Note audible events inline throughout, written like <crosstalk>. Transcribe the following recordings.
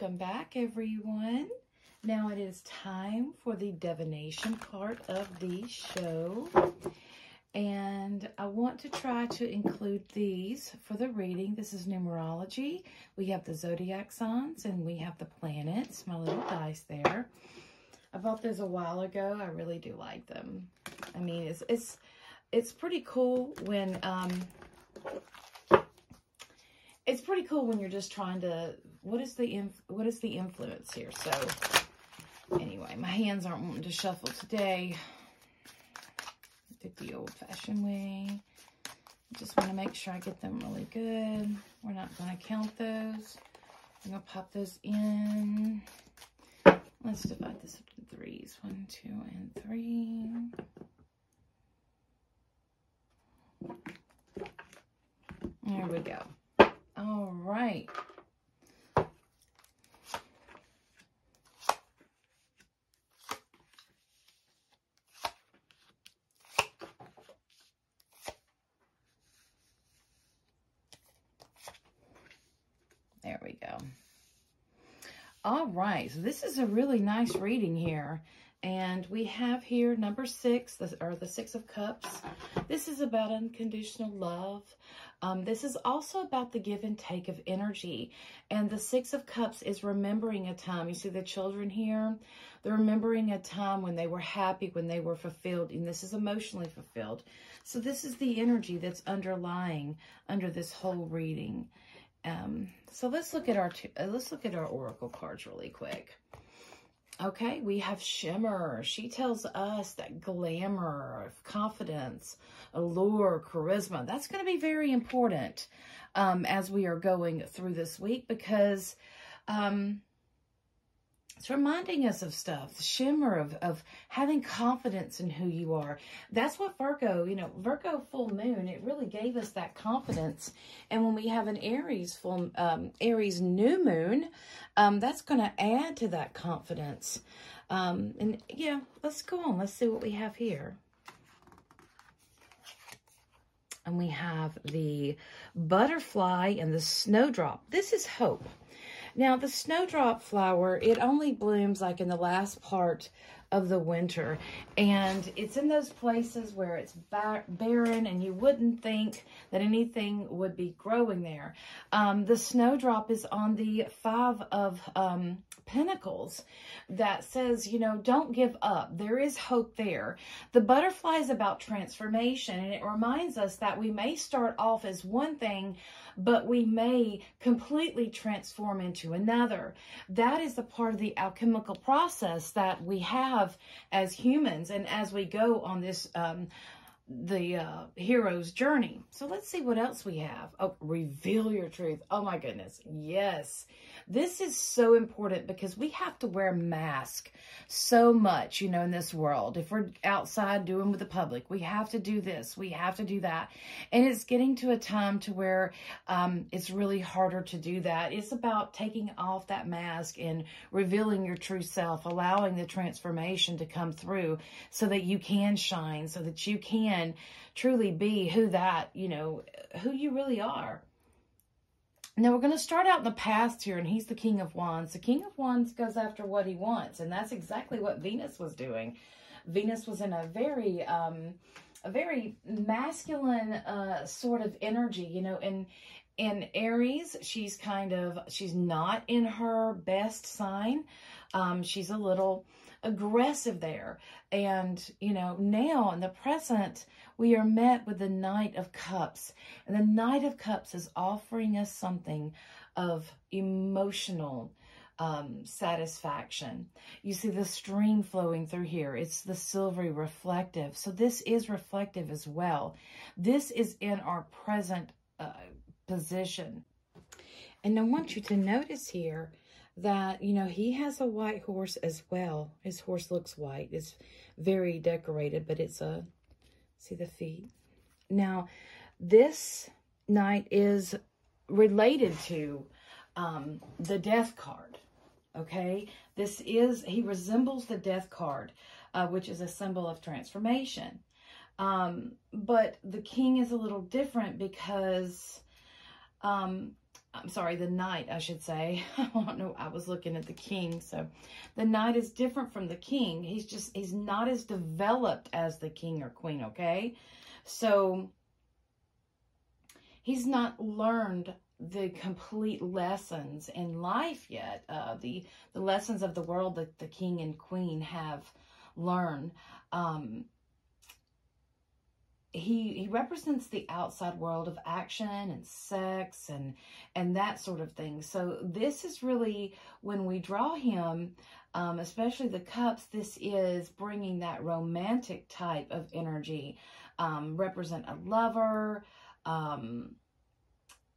Welcome back, everyone. Now it is time for the divination part of the show. And I want to try to include these for the reading. This is numerology. We have the zodiac signs and we have the planets, my little dice there. I bought those a while ago. I really do like them. I mean, it's it's it's pretty cool when um it's pretty cool when you're just trying to what is the what is the influence here? So anyway, my hands aren't wanting to shuffle today. I Did the old-fashioned way. Just want to make sure I get them really good. We're not going to count those. I'm going to pop those in. Let's divide this up into threes. One, two, and three. There we go. All right. There we go. All right, so this is a really nice reading here. And we have here number six, or the Six of Cups. This is about unconditional love. Um, this is also about the give and take of energy. And the Six of Cups is remembering a time. You see the children here? They're remembering a time when they were happy, when they were fulfilled. And this is emotionally fulfilled. So this is the energy that's underlying under this whole reading. Um, so let's look at our uh, let's look at our oracle cards really quick. Okay, we have Shimmer. She tells us that glamour, confidence, allure, charisma, that's going to be very important um, as we are going through this week because um, it's reminding us of stuff, the shimmer of, of having confidence in who you are. That's what Virgo, you know, Virgo full moon, it really gave us that confidence. And when we have an Aries full, um, Aries new moon, um, that's going to add to that confidence. Um, and yeah, let's go on. Let's see what we have here. And we have the butterfly and the snowdrop. This is hope. Now, the snowdrop flower, it only blooms like in the last part of the winter. And it's in those places where it's barren and you wouldn't think that anything would be growing there. Um, the snowdrop is on the five of um, pentacles that says, you know, don't give up. There is hope there. The butterfly is about transformation and it reminds us that we may start off as one thing, but we may completely transform into another. That is a part of the alchemical process that we have as humans and as we go on this um, the uh, hero's journey. So let's see what else we have. Oh, reveal your truth. Oh my goodness. Yes. This is so important because we have to wear a mask so much, you know, in this world. If we're outside doing with the public, we have to do this, we have to do that. And it's getting to a time to where um, it's really harder to do that. It's about taking off that mask and revealing your true self, allowing the transformation to come through so that you can shine, so that you can truly be who that, you know, who you really are. Now we're going to start out in the past here, and he's the King of Wands. The King of Wands goes after what he wants, and that's exactly what Venus was doing. Venus was in a very, um, a very masculine uh, sort of energy, you know, and in Aries, she's kind of, she's not in her best sign. Um, she's a little aggressive there. And, you know, now in the present, we are met with the Knight of Cups. And the Knight of Cups is offering us something of emotional um, satisfaction. You see the stream flowing through here. It's the silvery reflective. So this is reflective as well. This is in our present uh, position. And I want you to notice here that, you know, he has a white horse as well. His horse looks white. It's very decorated, but it's a, see the feet? Now, this knight is related to um, the death card, okay? This is, he resembles the death card, uh, which is a symbol of transformation. Um, but the king is a little different because um, I'm sorry, the knight, I should say. <laughs> I don't know, I was looking at the king. So the knight is different from the king. He's just, he's not as developed as the king or queen, okay? So he's not learned the complete lessons in life yet, uh, the, the lessons of the world that the king and queen have learned. Um, he he represents the outside world of action and sex and and that sort of thing. So this is really when we draw him um, especially the cups this is bringing that romantic type of energy um, represent a lover um,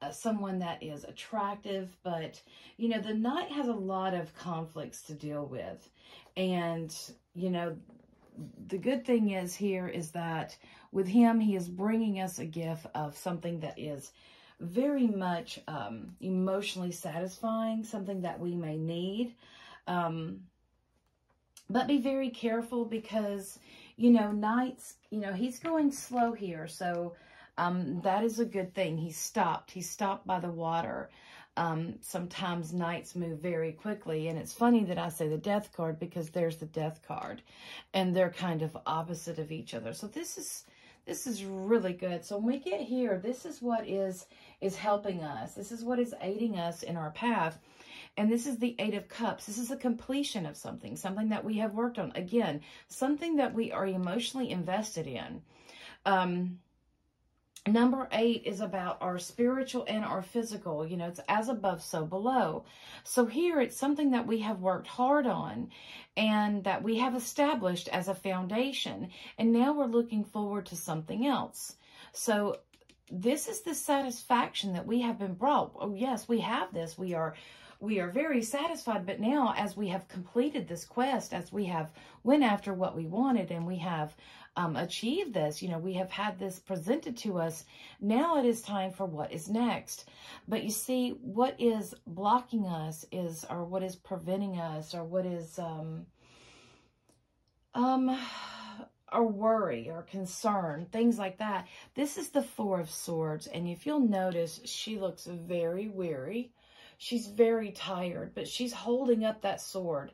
uh, someone that is attractive but you know the knight has a lot of conflicts to deal with. And you know the good thing is here is that with him, he is bringing us a gift of something that is very much um, emotionally satisfying, something that we may need. Um, but be very careful because, you know, Knights, you know, he's going slow here. So um, that is a good thing. He stopped. He stopped by the water. Um, sometimes Knights move very quickly. And it's funny that I say the death card because there's the death card. And they're kind of opposite of each other. So this is this is really good. So when we get here, this is what is is helping us. This is what is aiding us in our path. And this is the Eight of Cups. This is a completion of something, something that we have worked on. Again, something that we are emotionally invested in. Um, Number eight is about our spiritual and our physical. You know, it's as above, so below. So here it's something that we have worked hard on and that we have established as a foundation. And now we're looking forward to something else. So this is the satisfaction that we have been brought. Oh, yes, we have this. We are we are very satisfied but now as we have completed this quest as we have went after what we wanted and we have um, achieved this. You know, we have had this presented to us. Now it is time for what is next. But you see, what is blocking us is, or what is preventing us, or what is, um, um, or worry or concern, things like that. This is the Four of Swords. And if you'll notice, she looks very weary. She's very tired, but she's holding up that sword.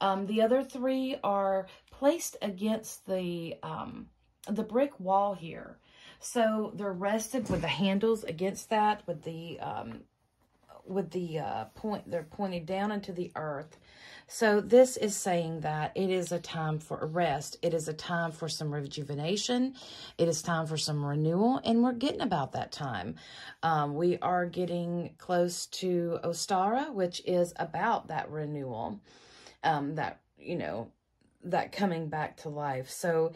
Um, the other three are placed against the, um, the brick wall here. So they're rested with the handles against that, with the, um, with the uh, point, they're pointed down into the earth. So this is saying that it is a time for a rest. It is a time for some rejuvenation. It is time for some renewal, and we're getting about that time. Um, we are getting close to Ostara, which is about that renewal, um, that, you know, that coming back to life. So,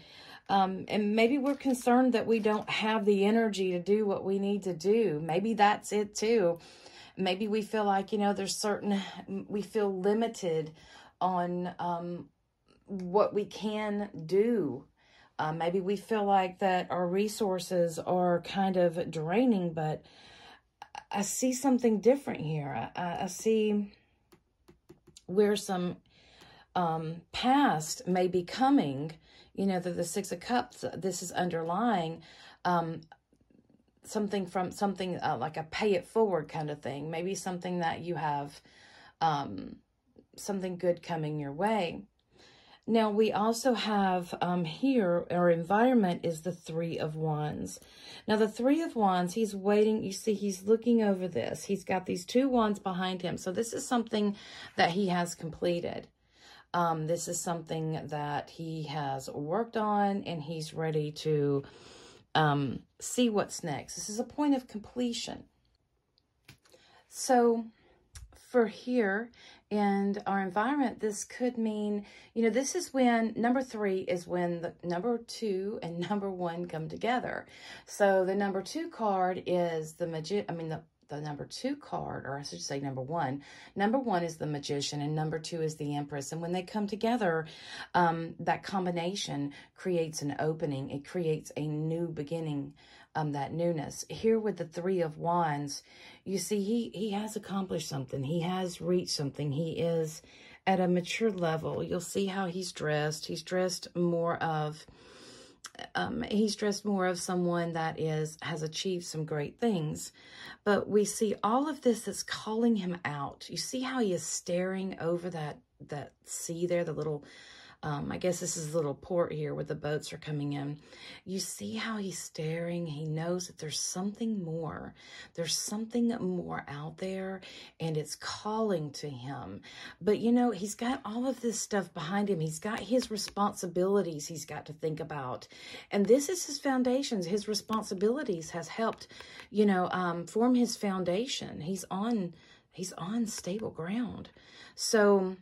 um, and maybe we're concerned that we don't have the energy to do what we need to do. Maybe that's it too. Maybe we feel like, you know, there's certain, we feel limited on um, what we can do. Uh, maybe we feel like that our resources are kind of draining, but I see something different here. I, I see where some um, past may be coming, you know, the, the Six of Cups, this is underlying um, something from something uh, like a pay it forward kind of thing. Maybe something that you have um, something good coming your way. Now, we also have um, here, our environment is the Three of Wands. Now, the Three of Wands, he's waiting. You see, he's looking over this. He's got these two wands behind him. So this is something that he has completed. Um, this is something that he has worked on and he's ready to um, see what's next. This is a point of completion. So for here and our environment, this could mean, you know, this is when number three is when the number two and <laughs> number one come together. So the number two card is the magic, I mean, the the number two card, or I should say number one. Number one is the magician, and number two is the empress. And when they come together, um, that combination creates an opening. It creates a new beginning, um, that newness. Here with the three of wands, you see he he has accomplished something. He has reached something. He is at a mature level. You'll see how he's dressed. He's dressed more of um, he's dressed more of someone that is has achieved some great things. But we see all of this that's calling him out. You see how he is staring over that that sea there, the little um, I guess this is a little port here where the boats are coming in. You see how he's staring. He knows that there's something more. There's something more out there and it's calling to him. But you know, he's got all of this stuff behind him. He's got his responsibilities he's got to think about. And this is his foundations. His responsibilities has helped, you know, um, form his foundation. He's on, he's on stable ground. So,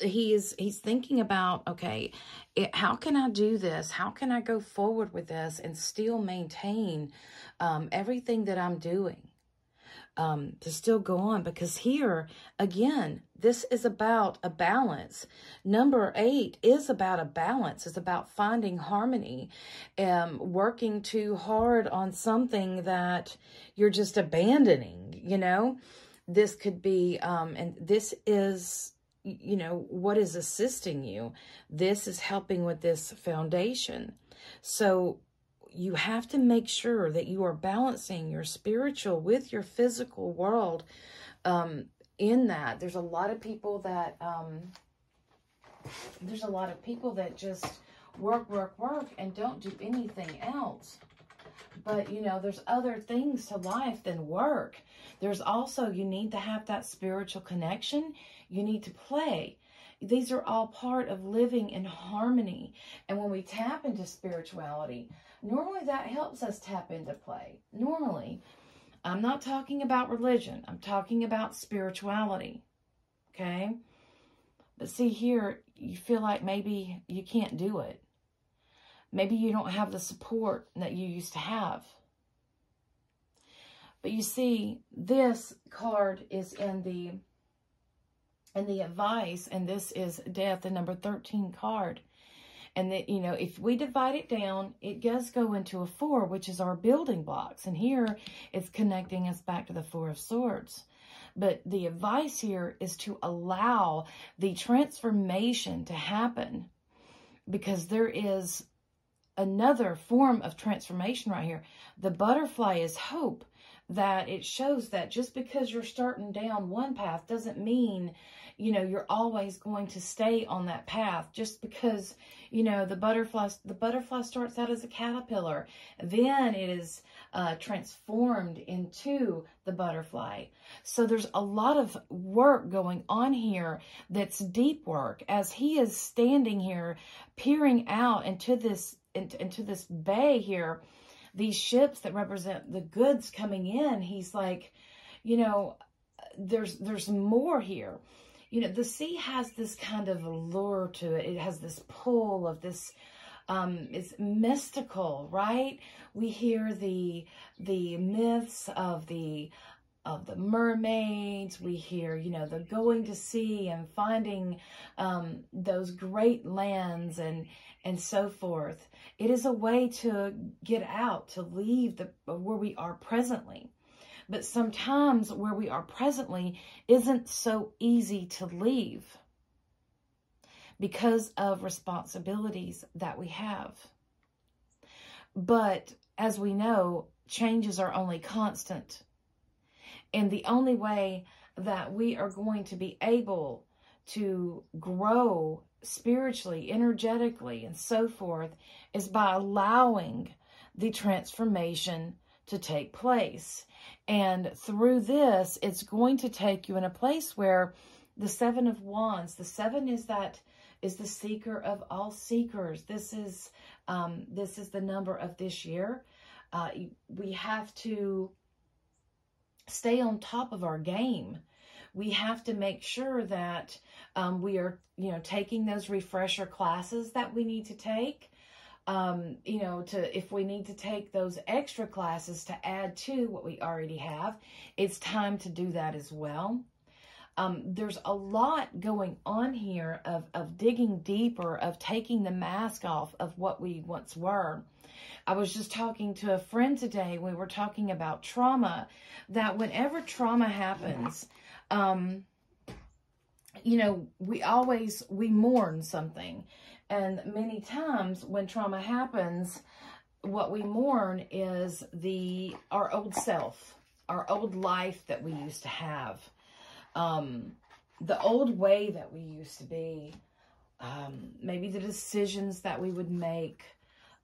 he is he's thinking about okay it, how can i do this? How can i go forward with this and still maintain um, everything that i'm doing um, to still go on? Because here again this is about a balance. Number eight is about a balance. It's about finding harmony um, working too hard on something that you're just abandoning you know? This could be um, and this is you know, what is assisting you. This is helping with this foundation. So you have to make sure that you are balancing your spiritual with your physical world um, in that. There's a lot of people that, um, there's a lot of people that just work, work, work and don't do anything else. But, you know, there's other things to life than work. There's also, you need to have that spiritual connection. You need to play. These are all part of living in harmony. And when we tap into spirituality, normally that helps us tap into play. Normally, I'm not talking about religion. I'm talking about spirituality. Okay? But see here, you feel like maybe you can't do it. Maybe you don't have the support that you used to have. But you see, this card is in the in the advice, and this is death, the number 13 card. And that, you know, if we divide it down, it does go into a four, which is our building blocks. And here it's connecting us back to the four of swords. But the advice here is to allow the transformation to happen because there is another form of transformation right here. The butterfly is hope that it shows that just because you're starting down one path doesn't mean you know you're always going to stay on that path just because you know the butterfly the butterfly starts out as a caterpillar then it is uh, transformed into the butterfly so there's a lot of work going on here that's deep work as he is standing here peering out into this into, into this bay here these ships that represent the goods coming in he's like you know there's there's more here you know, the sea has this kind of allure to it. It has this pull of this, um, it's mystical, right? We hear the, the myths of the, of the mermaids. We hear, you know, the going to sea and finding um, those great lands and and so forth. It is a way to get out, to leave the where we are presently. But sometimes where we are presently isn't so easy to leave because of responsibilities that we have. But as we know, changes are only constant. And the only way that we are going to be able to grow spiritually, energetically, and so forth is by allowing the transformation to take place. And through this, it's going to take you in a place where the seven of wands, the seven is that is the seeker of all seekers. This is um, this is the number of this year. Uh, we have to stay on top of our game. We have to make sure that um, we are, you know, taking those refresher classes that we need to take um, you know, to if we need to take those extra classes to add to what we already have, it's time to do that as well. Um, there's a lot going on here of, of digging deeper, of taking the mask off of what we once were. I was just talking to a friend today. We were talking about trauma, that whenever trauma happens, um, you know, we always, we mourn something And many times when trauma happens, what we mourn is the our old self, our old life that we used to have, um, the old way that we used to be, um, maybe the decisions that we would make,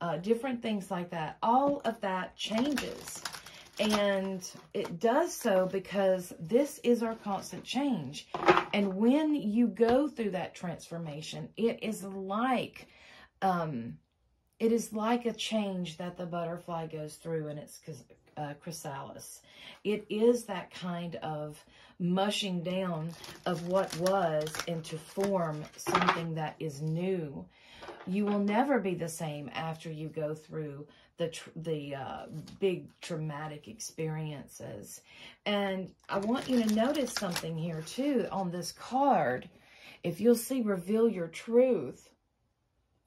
uh, different things like that. All of that changes. And it does so because this is our constant change. And when you go through that transformation, it is like, um, it is like a change that the butterfly goes through in its uh, chrysalis. It is that kind of mushing down of what was into form something that is new. You will never be the same after you go through the the uh, big traumatic experiences. And I want you to notice something here too on this card. If you'll see reveal your truth,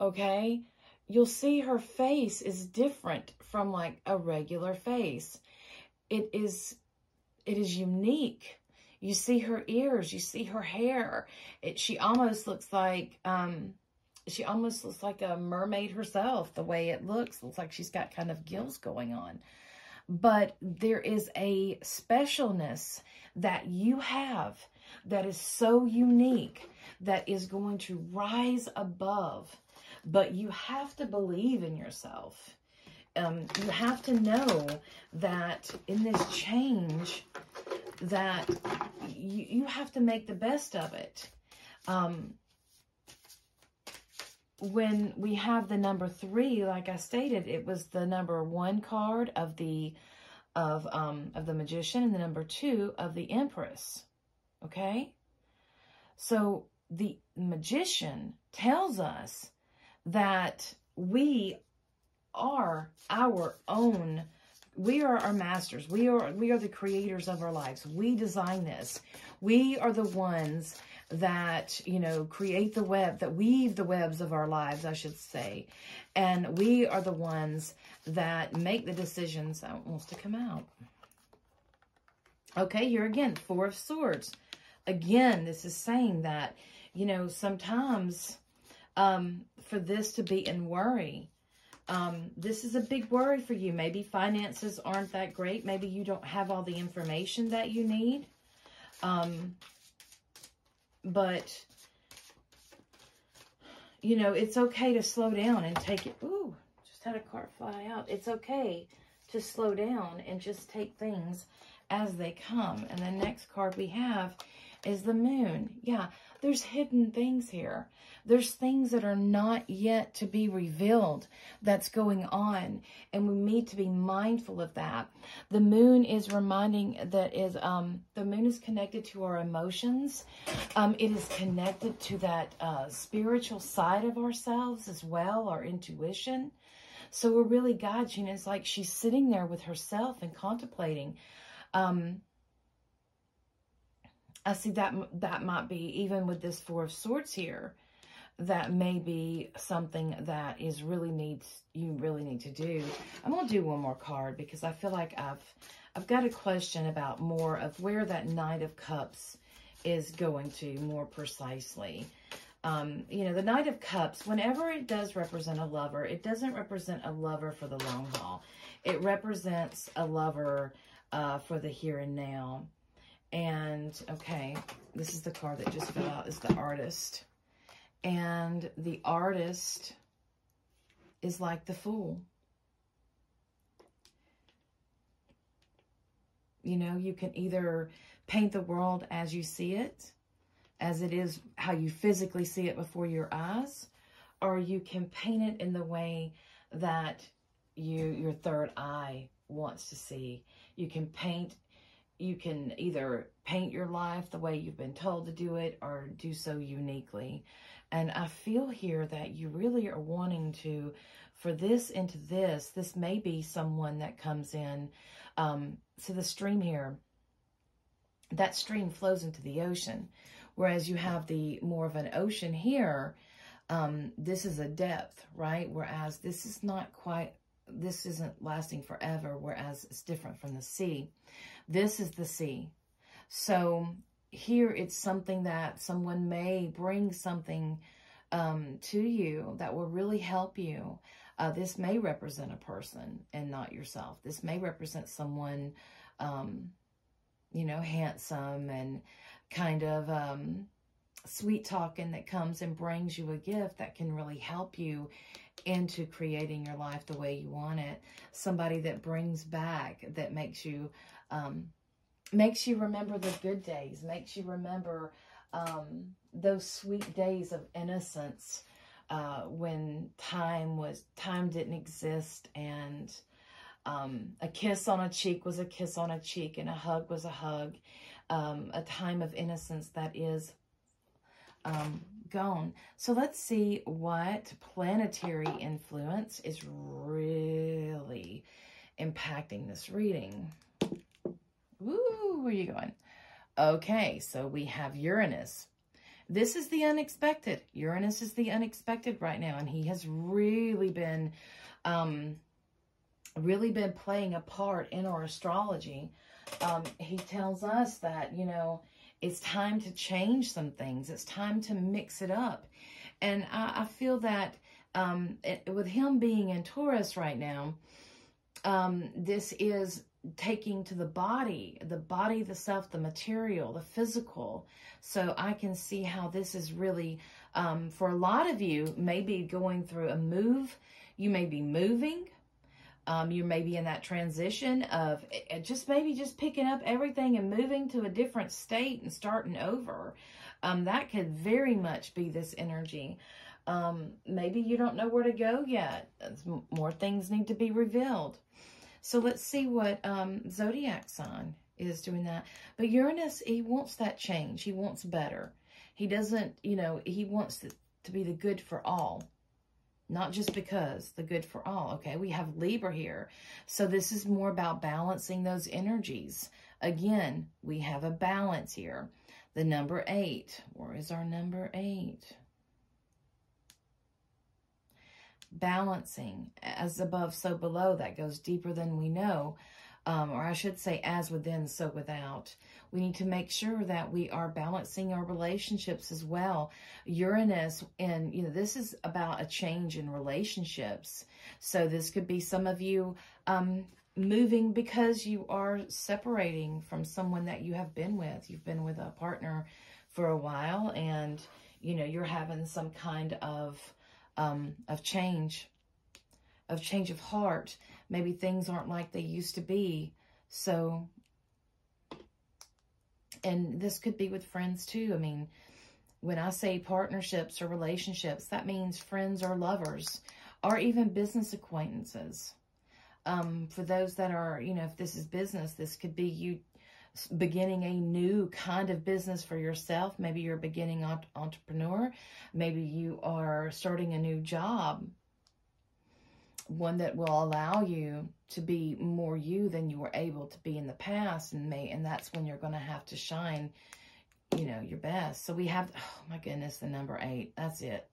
okay? You'll see her face is different from like a regular face. It is it is unique. You see her ears, you see her hair. It she almost looks like um she almost looks like a mermaid herself, the way it looks. Looks like she's got kind of gills going on. But there is a specialness that you have that is so unique that is going to rise above. But you have to believe in yourself. Um, you have to know that in this change, that you, you have to make the best of it. Um, when we have the number three, like I stated, it was the number one card of the of um of the magician and the number two of the empress. Okay? So the magician tells us that we are our own we are our masters. We are we are the creators of our lives. We design this. We are the ones that, you know, create the web, that weave the webs of our lives, I should say. And we are the ones that make the decisions that wants to come out. Okay, here again, Four of Swords. Again, this is saying that, you know, sometimes um, for this to be in worry, um, this is a big worry for you. Maybe finances aren't that great. Maybe you don't have all the information that you need. Um, but, you know, it's okay to slow down and take it. Ooh, just had a card fly out. It's okay to slow down and just take things as they come. And the next card we have is the moon. Yeah, there's hidden things here. There's things that are not yet to be revealed that's going on. And we need to be mindful of that. The moon is reminding that is, um, the moon is connected to our emotions. Um, it is connected to that uh, spiritual side of ourselves as well, our intuition. So we're really God, you know, it's like she's sitting there with herself and contemplating. Um, I see that that might be even with this Four of Swords here, that may be something that is really needs you really need to do. I'm gonna do one more card because I feel like I've I've got a question about more of where that Knight of Cups is going to more precisely. Um, you know, the Knight of Cups, whenever it does represent a lover, it doesn't represent a lover for the long haul. It represents a lover uh, for the here and now. And, okay, this is the card that just fell out, is the artist. And the artist is like the fool. You know, you can either paint the world as you see it, as it is how you physically see it before your eyes, or you can paint it in the way that you your third eye wants to see. You can paint you can either paint your life the way you've been told to do it or do so uniquely. And I feel here that you really are wanting to, for this into this, this may be someone that comes in um, to the stream here. That stream flows into the ocean. Whereas you have the more of an ocean here, um, this is a depth, right? Whereas this is not quite, this isn't lasting forever, whereas it's different from the sea. This is the sea. So here it's something that someone may bring something um, to you that will really help you. Uh, this may represent a person and not yourself. This may represent someone, um, you know, handsome and kind of um, sweet talking that comes and brings you a gift that can really help you into creating your life the way you want it. Somebody that brings back, that makes you, um, makes you remember the good days, makes you remember um, those sweet days of innocence uh, when time was, time didn't exist and um, a kiss on a cheek was a kiss on a cheek and a hug was a hug. Um, a time of innocence that is um, gone. So let's see what planetary influence is really impacting this reading. Where are you going? Okay, so we have Uranus. This is the unexpected. Uranus is the unexpected right now, and he has really been, um, really been playing a part in our astrology. Um, he tells us that, you know, it's time to change some things. It's time to mix it up. And I, I feel that um, it, with him being in Taurus right now, um, this is taking to the body, the body, the self, the material, the physical. So I can see how this is really, um, for a lot of you, maybe going through a move. You may be moving. Um, you may be in that transition of eh, eh, just maybe just picking up everything and moving to a different state and starting over. Um, that could very much be this energy. Um, maybe you don't know where to go yet. More things need to be revealed. So let's see what um, zodiac sign is doing that. But Uranus, he wants that change. He wants better. He doesn't, you know, he wants to be the good for all not just because, the good for all. Okay, we have Libra here. So this is more about balancing those energies. Again, we have a balance here. The number eight. Where is our number eight? Balancing. As above, so below. That goes deeper than we know um, or I should say as within, so without. We need to make sure that we are balancing our relationships as well. Uranus, and you know, this is about a change in relationships. So this could be some of you um, moving because you are separating from someone that you have been with. You've been with a partner for a while and, you know, you're having some kind of, um, of change of change of heart. Maybe things aren't like they used to be. So, and this could be with friends too. I mean, when I say partnerships or relationships, that means friends or lovers or even business acquaintances. Um, for those that are, you know, if this is business, this could be you beginning a new kind of business for yourself. Maybe you're a beginning entrepreneur. Maybe you are starting a new job. One that will allow you to be more you than you were able to be in the past and may and that's when you're going to have to shine you know your best. So we have oh my goodness the number eight. That's it.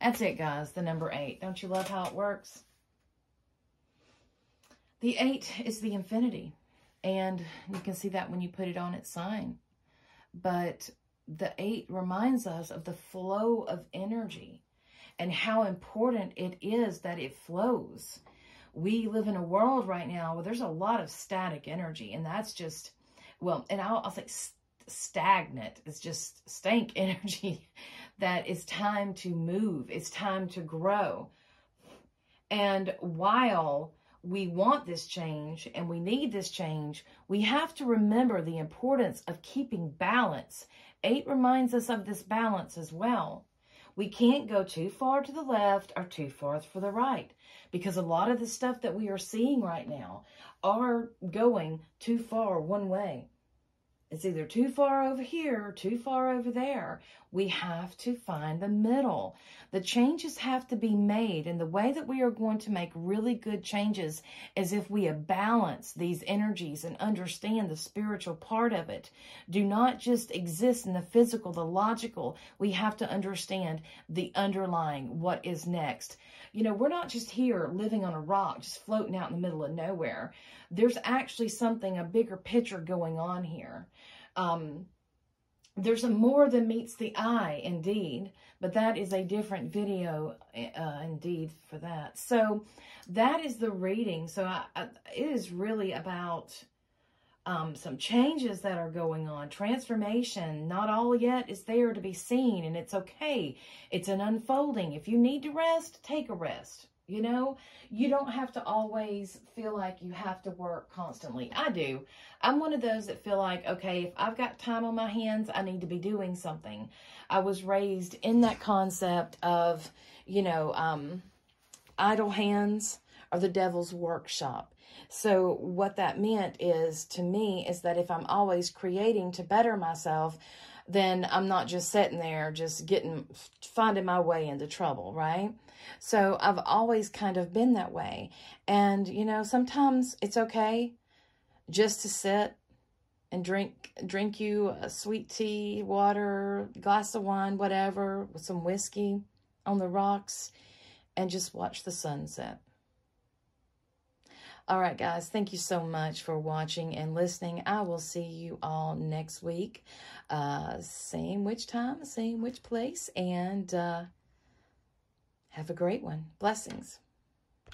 That's it guys the number eight. Don't you love how it works? The eight is the infinity and you can see that when you put it on its sign but the eight reminds us of the flow of energy and how important it is that it flows. We live in a world right now where there's a lot of static energy, and that's just, well, and I'll, I'll say stagnant. It's just stank <laughs> energy that it's time to move. It's time to grow. And while we want this change and we need this change, we have to remember the importance of keeping balance. Eight reminds us of this balance as well. We can't go too far to the left or too far for the right because a lot of the stuff that we are seeing right now are going too far one way. It's either too far over here or too far over there. We have to find the middle. The changes have to be made, and the way that we are going to make really good changes is if we balance these energies and understand the spiritual part of it. Do not just exist in the physical, the logical. We have to understand the underlying, what is next. You know, we're not just here living on a rock, just floating out in the middle of nowhere. There's actually something, a bigger picture going on here. Um, there's a more than meets the eye, indeed, but that is a different video, uh, indeed, for that. So that is the reading. So I, I, it is really about um, some changes that are going on, transformation. Not all yet is there to be seen, and it's okay. It's an unfolding. If you need to rest, take a rest. You know, you don't have to always feel like you have to work constantly. I do. I'm one of those that feel like, okay, if I've got time on my hands, I need to be doing something. I was raised in that concept of, you know, um, idle hands are the devil's workshop. So what that meant is to me is that if I'm always creating to better myself, then I'm not just sitting there just getting finding my way into trouble, right? So I've always kind of been that way. And you know, sometimes it's okay just to sit and drink drink you a sweet tea, water, glass of wine, whatever, with some whiskey on the rocks and just watch the sunset. All right, guys, thank you so much for watching and listening. I will see you all next week. Uh, same which time, same which place, and uh, have a great one. Blessings.